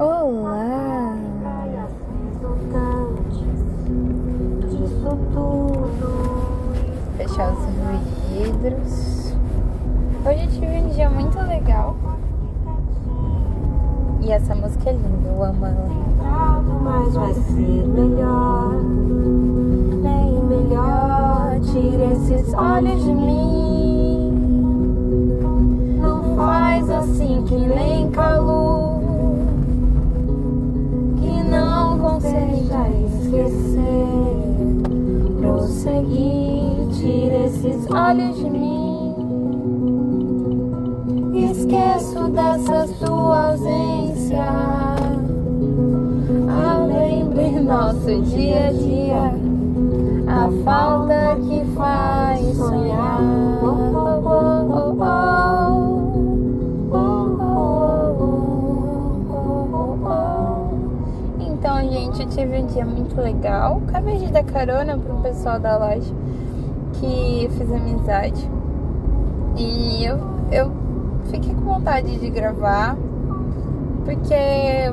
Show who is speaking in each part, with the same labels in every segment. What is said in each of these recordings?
Speaker 1: Olá!
Speaker 2: Disso tudo.
Speaker 1: Fechar os vidros. Hoje eu tive um dia muito legal. E essa música é linda, eu amo ela.
Speaker 2: Mas vai ser melhor. Bem melhor. Tire esses olhos de mim. Não faz assim que nem Calu. Olhos de mim. Esqueço dessa sua ausência. Ah, lembre nosso dia a dia. A falta que faz sonhar.
Speaker 1: Então, gente, eu tive um dia muito legal. Acabei de dar carona pro pessoal da loja que eu fiz amizade. E eu, eu fiquei com vontade de gravar porque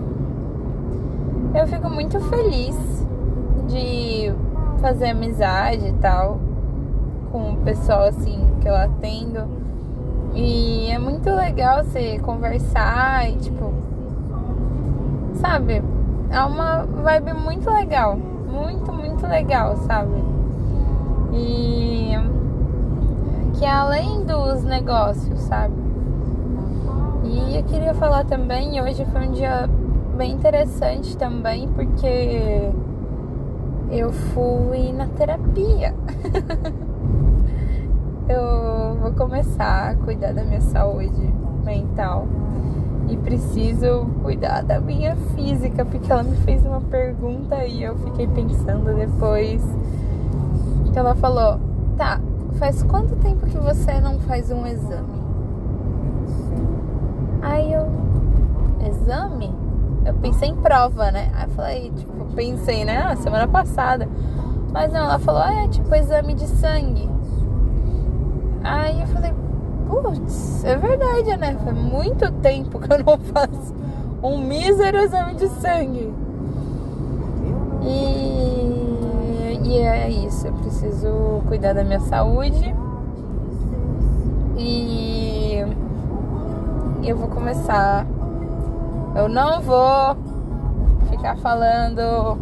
Speaker 1: eu fico muito feliz de fazer amizade e tal com o pessoal assim que eu atendo. E é muito legal você conversar e tipo, sabe? É uma vibe muito legal, muito, muito legal, sabe? E que é além dos negócios, sabe? E eu queria falar também, hoje foi um dia bem interessante também, porque eu fui na terapia. eu vou começar a cuidar da minha saúde mental e preciso cuidar da minha física, porque ela me fez uma pergunta e eu fiquei pensando depois que ela falou: "Tá, faz quanto tempo que você não faz um exame?" Aí eu, exame? Eu pensei em prova, né? Aí eu falei, tipo, pensei, né? Ah, semana passada. Mas não, ela falou, ah, é tipo exame de sangue. Aí eu falei, putz, é verdade, né? Faz muito tempo que eu não faço um mísero exame de sangue. É isso, eu preciso cuidar da minha saúde. E eu vou começar. Eu não vou ficar falando,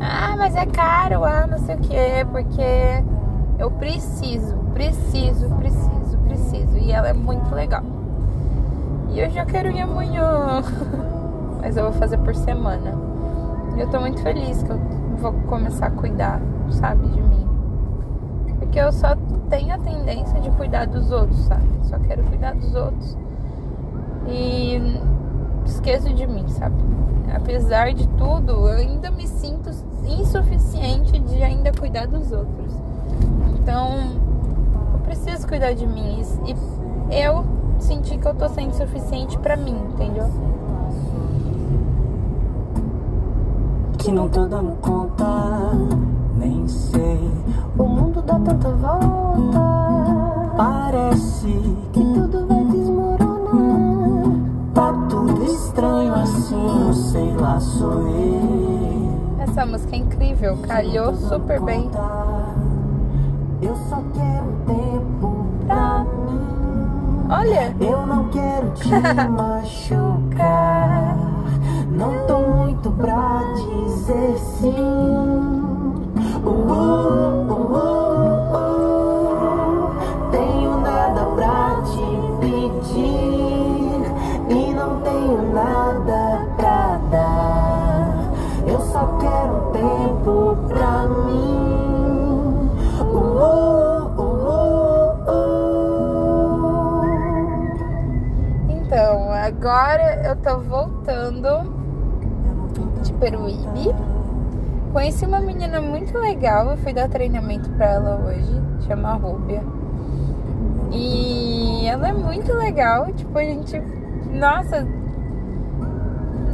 Speaker 1: ah, mas é caro, ah, não sei o que, porque eu preciso, preciso, preciso, preciso. E ela é muito legal. E eu já quero ir amanhã, mas eu vou fazer por semana. E eu tô muito feliz que eu vou começar a cuidar, sabe, de mim. Porque eu só tenho a tendência de cuidar dos outros, sabe? Só quero cuidar dos outros e esqueço de mim, sabe? Apesar de tudo, eu ainda me sinto insuficiente de ainda cuidar dos outros. Então, eu preciso cuidar de mim e eu senti que eu tô sendo suficiente para mim, entendeu?
Speaker 2: Que não tô dando conta, nem sei. O mundo dá tanta volta. Parece que tudo vai desmoronar. Tá tudo estranho assim, sei lá, sou eu.
Speaker 1: Essa música é incrível, calhou super bem.
Speaker 2: Eu só quero tempo pra mim.
Speaker 1: Olha,
Speaker 2: Eu não quero te machucar. Não tô muito pra dizer sim.
Speaker 1: Agora eu tô voltando de Peruíbe. Conheci uma menina muito legal, eu fui dar treinamento pra ela hoje, chama Rúbia. E ela é muito legal, tipo, a gente. Nossa!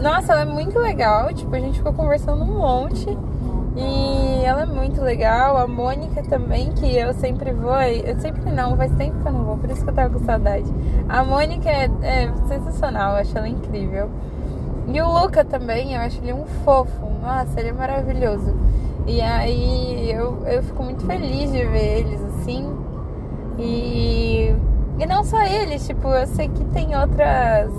Speaker 1: Nossa, ela é muito legal, tipo, a gente ficou conversando um monte. E ela é muito legal, a Mônica também, que eu sempre vou, eu sempre não, faz tempo que eu não vou, por isso que eu tava com saudade. A Mônica é, é sensacional, eu acho ela incrível. E o Luca também, eu acho ele um fofo. Nossa, ele é maravilhoso. E aí eu, eu fico muito feliz de ver eles assim. E, e não só eles, tipo, eu sei que tem outras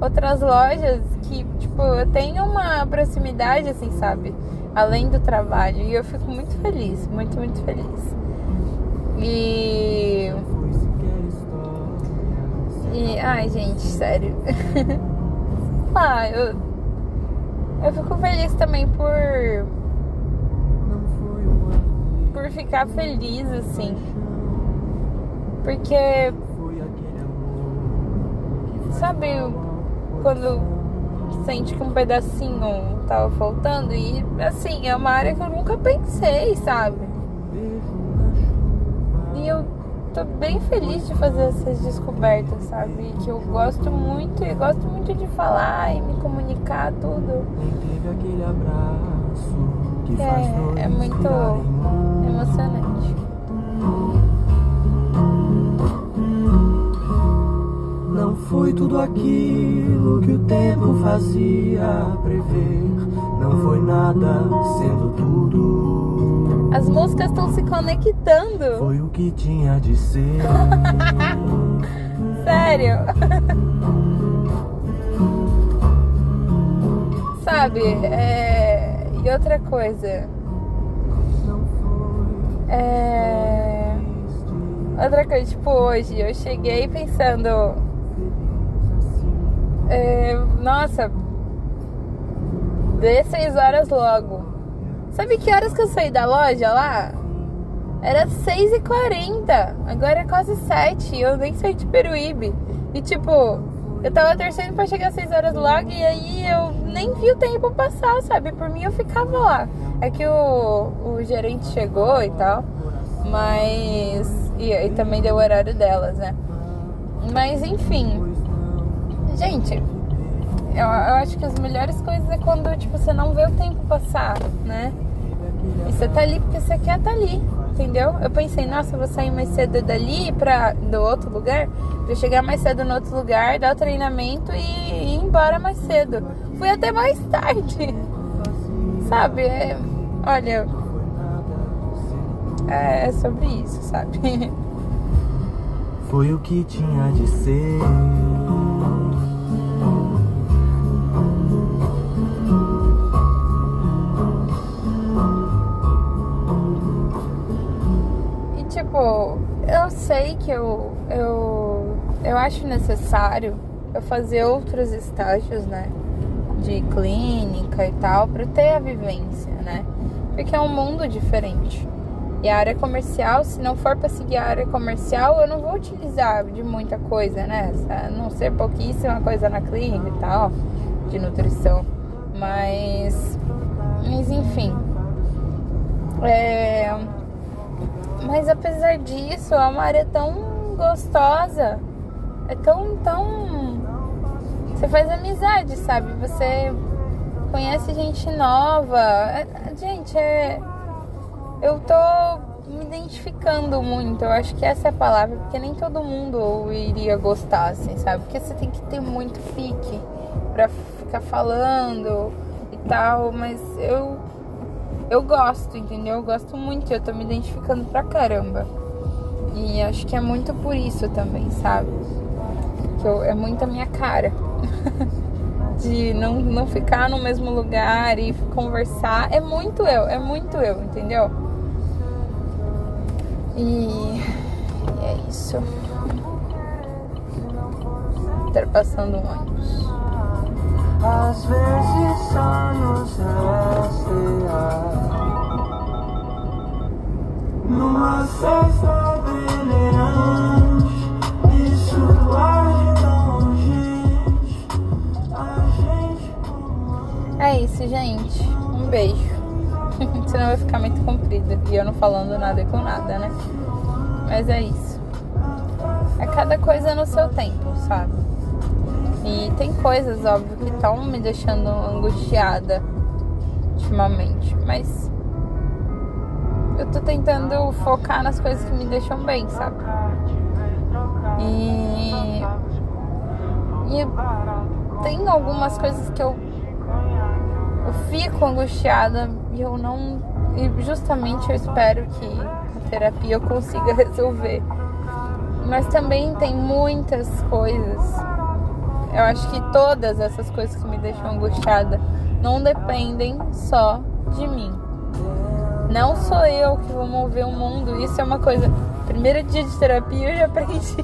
Speaker 1: outras lojas que, tipo, eu tenho uma proximidade, assim, sabe? Além do trabalho. E eu fico muito feliz, muito, muito feliz. E. E. Ai, gente, sério. ah, eu. Eu fico feliz também por. Por ficar feliz, assim. Porque. Sabe quando sente que um pedacinho tava faltando? E assim, é uma área que eu nunca pensei, sabe? E eu tô bem feliz de fazer essas descobertas, sabe? Que eu gosto muito e gosto muito de falar e me comunicar tudo. É, é muito emocionante.
Speaker 2: Não foi tudo aquilo que o tempo fazia prever. Não foi nada sendo tudo.
Speaker 1: As músicas estão se conectando.
Speaker 2: Foi o que tinha de ser.
Speaker 1: Sério. Sabe? É... E outra coisa. É... Outra coisa, tipo, hoje eu cheguei pensando. É... Nossa, dê seis horas logo. Sabe que horas que eu saí da loja lá? Era 6h40, agora é quase 7 eu nem saí de Peruíbe. E tipo, eu tava torcendo pra chegar às 6 horas logo e aí eu nem vi o tempo passar, sabe? Por mim eu ficava lá. É que o, o gerente chegou e tal, mas. E, e também deu o horário delas, né? Mas enfim. Gente, eu, eu acho que as melhores coisas é quando tipo, você não vê o tempo passar, né? E você tá ali porque você quer estar tá ali, entendeu? Eu pensei, nossa, eu vou sair mais cedo dali pra, do outro lugar, pra chegar mais cedo no outro lugar, dar o treinamento e ir embora mais cedo. Fui até mais tarde, sabe? É, olha, é sobre isso, sabe?
Speaker 2: Foi o que tinha de ser.
Speaker 1: E tipo, eu sei que eu, eu, eu acho necessário eu fazer outros estágios, né? De clínica e tal, pra ter a vivência, né? Porque é um mundo diferente. E a área comercial, se não for para seguir a área comercial, eu não vou utilizar de muita coisa, né? A não ser pouquíssima coisa na clínica e tal, de nutrição. Mas, mas enfim. É, mas apesar disso, é uma área tão gostosa. É tão, tão. Você faz amizade, sabe? Você conhece gente nova. É, gente, é eu tô me identificando muito. Eu acho que essa é a palavra, porque nem todo mundo iria gostar, assim, sabe? Porque você tem que ter muito pique pra ficar falando e tal, mas eu eu gosto, entendeu? Eu gosto muito, eu tô me identificando pra caramba. E acho que é muito por isso também, sabe? Que eu, é muito a minha cara. de não, não ficar no mesmo lugar e conversar. É muito eu, é muito eu, entendeu? E, e é isso. Ultrapassando um ônibus.
Speaker 2: Às vezes só nos resta Numa festa venerante Isso arde tão urgente A gente
Speaker 1: É isso, gente. Um beijo. Senão vai ficar muito comprido. E eu não falando nada com nada, né? Mas é isso. É cada coisa no seu tempo, sabe? E tem coisas, óbvio, que estão me deixando angustiada ultimamente. Mas eu tô tentando focar nas coisas que me deixam bem, sabe? E. E tem algumas coisas que eu, eu fico angustiada e eu não. E justamente eu espero que a terapia eu consiga resolver. Mas também tem muitas coisas. Eu acho que todas essas coisas que me deixam angustiada não dependem só de mim. Não sou eu que vou mover o mundo. Isso é uma coisa. Primeiro dia de terapia eu já aprendi.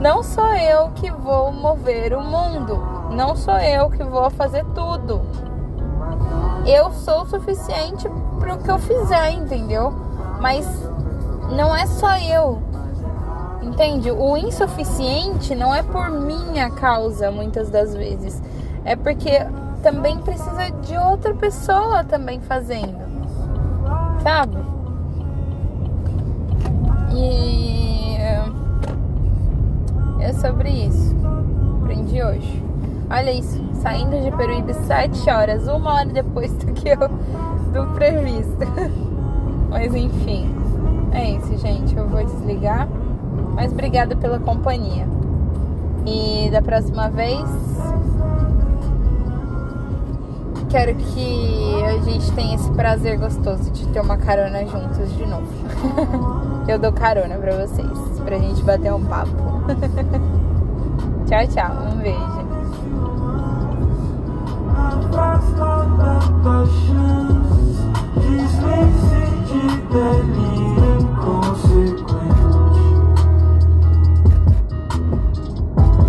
Speaker 1: Não sou eu que vou mover o mundo. Não sou eu que vou fazer tudo. Eu sou o suficiente para o que eu fizer, entendeu? Mas não é só eu. Entende? O insuficiente não é por minha causa, muitas das vezes. É porque também precisa de outra pessoa também fazendo. Sabe? E é sobre isso. Aprendi hoje. Olha isso, saindo de Peruíbe 7 horas, uma hora depois do que eu do previsto. Mas enfim, é isso, gente. Eu vou desligar. Mas obrigada pela companhia. E da próxima vez quero que a gente tenha esse prazer gostoso de ter uma carona juntos de novo. Eu dou carona pra vocês, pra gente bater um papo. tchau, tchau. Um beijo. Consequence.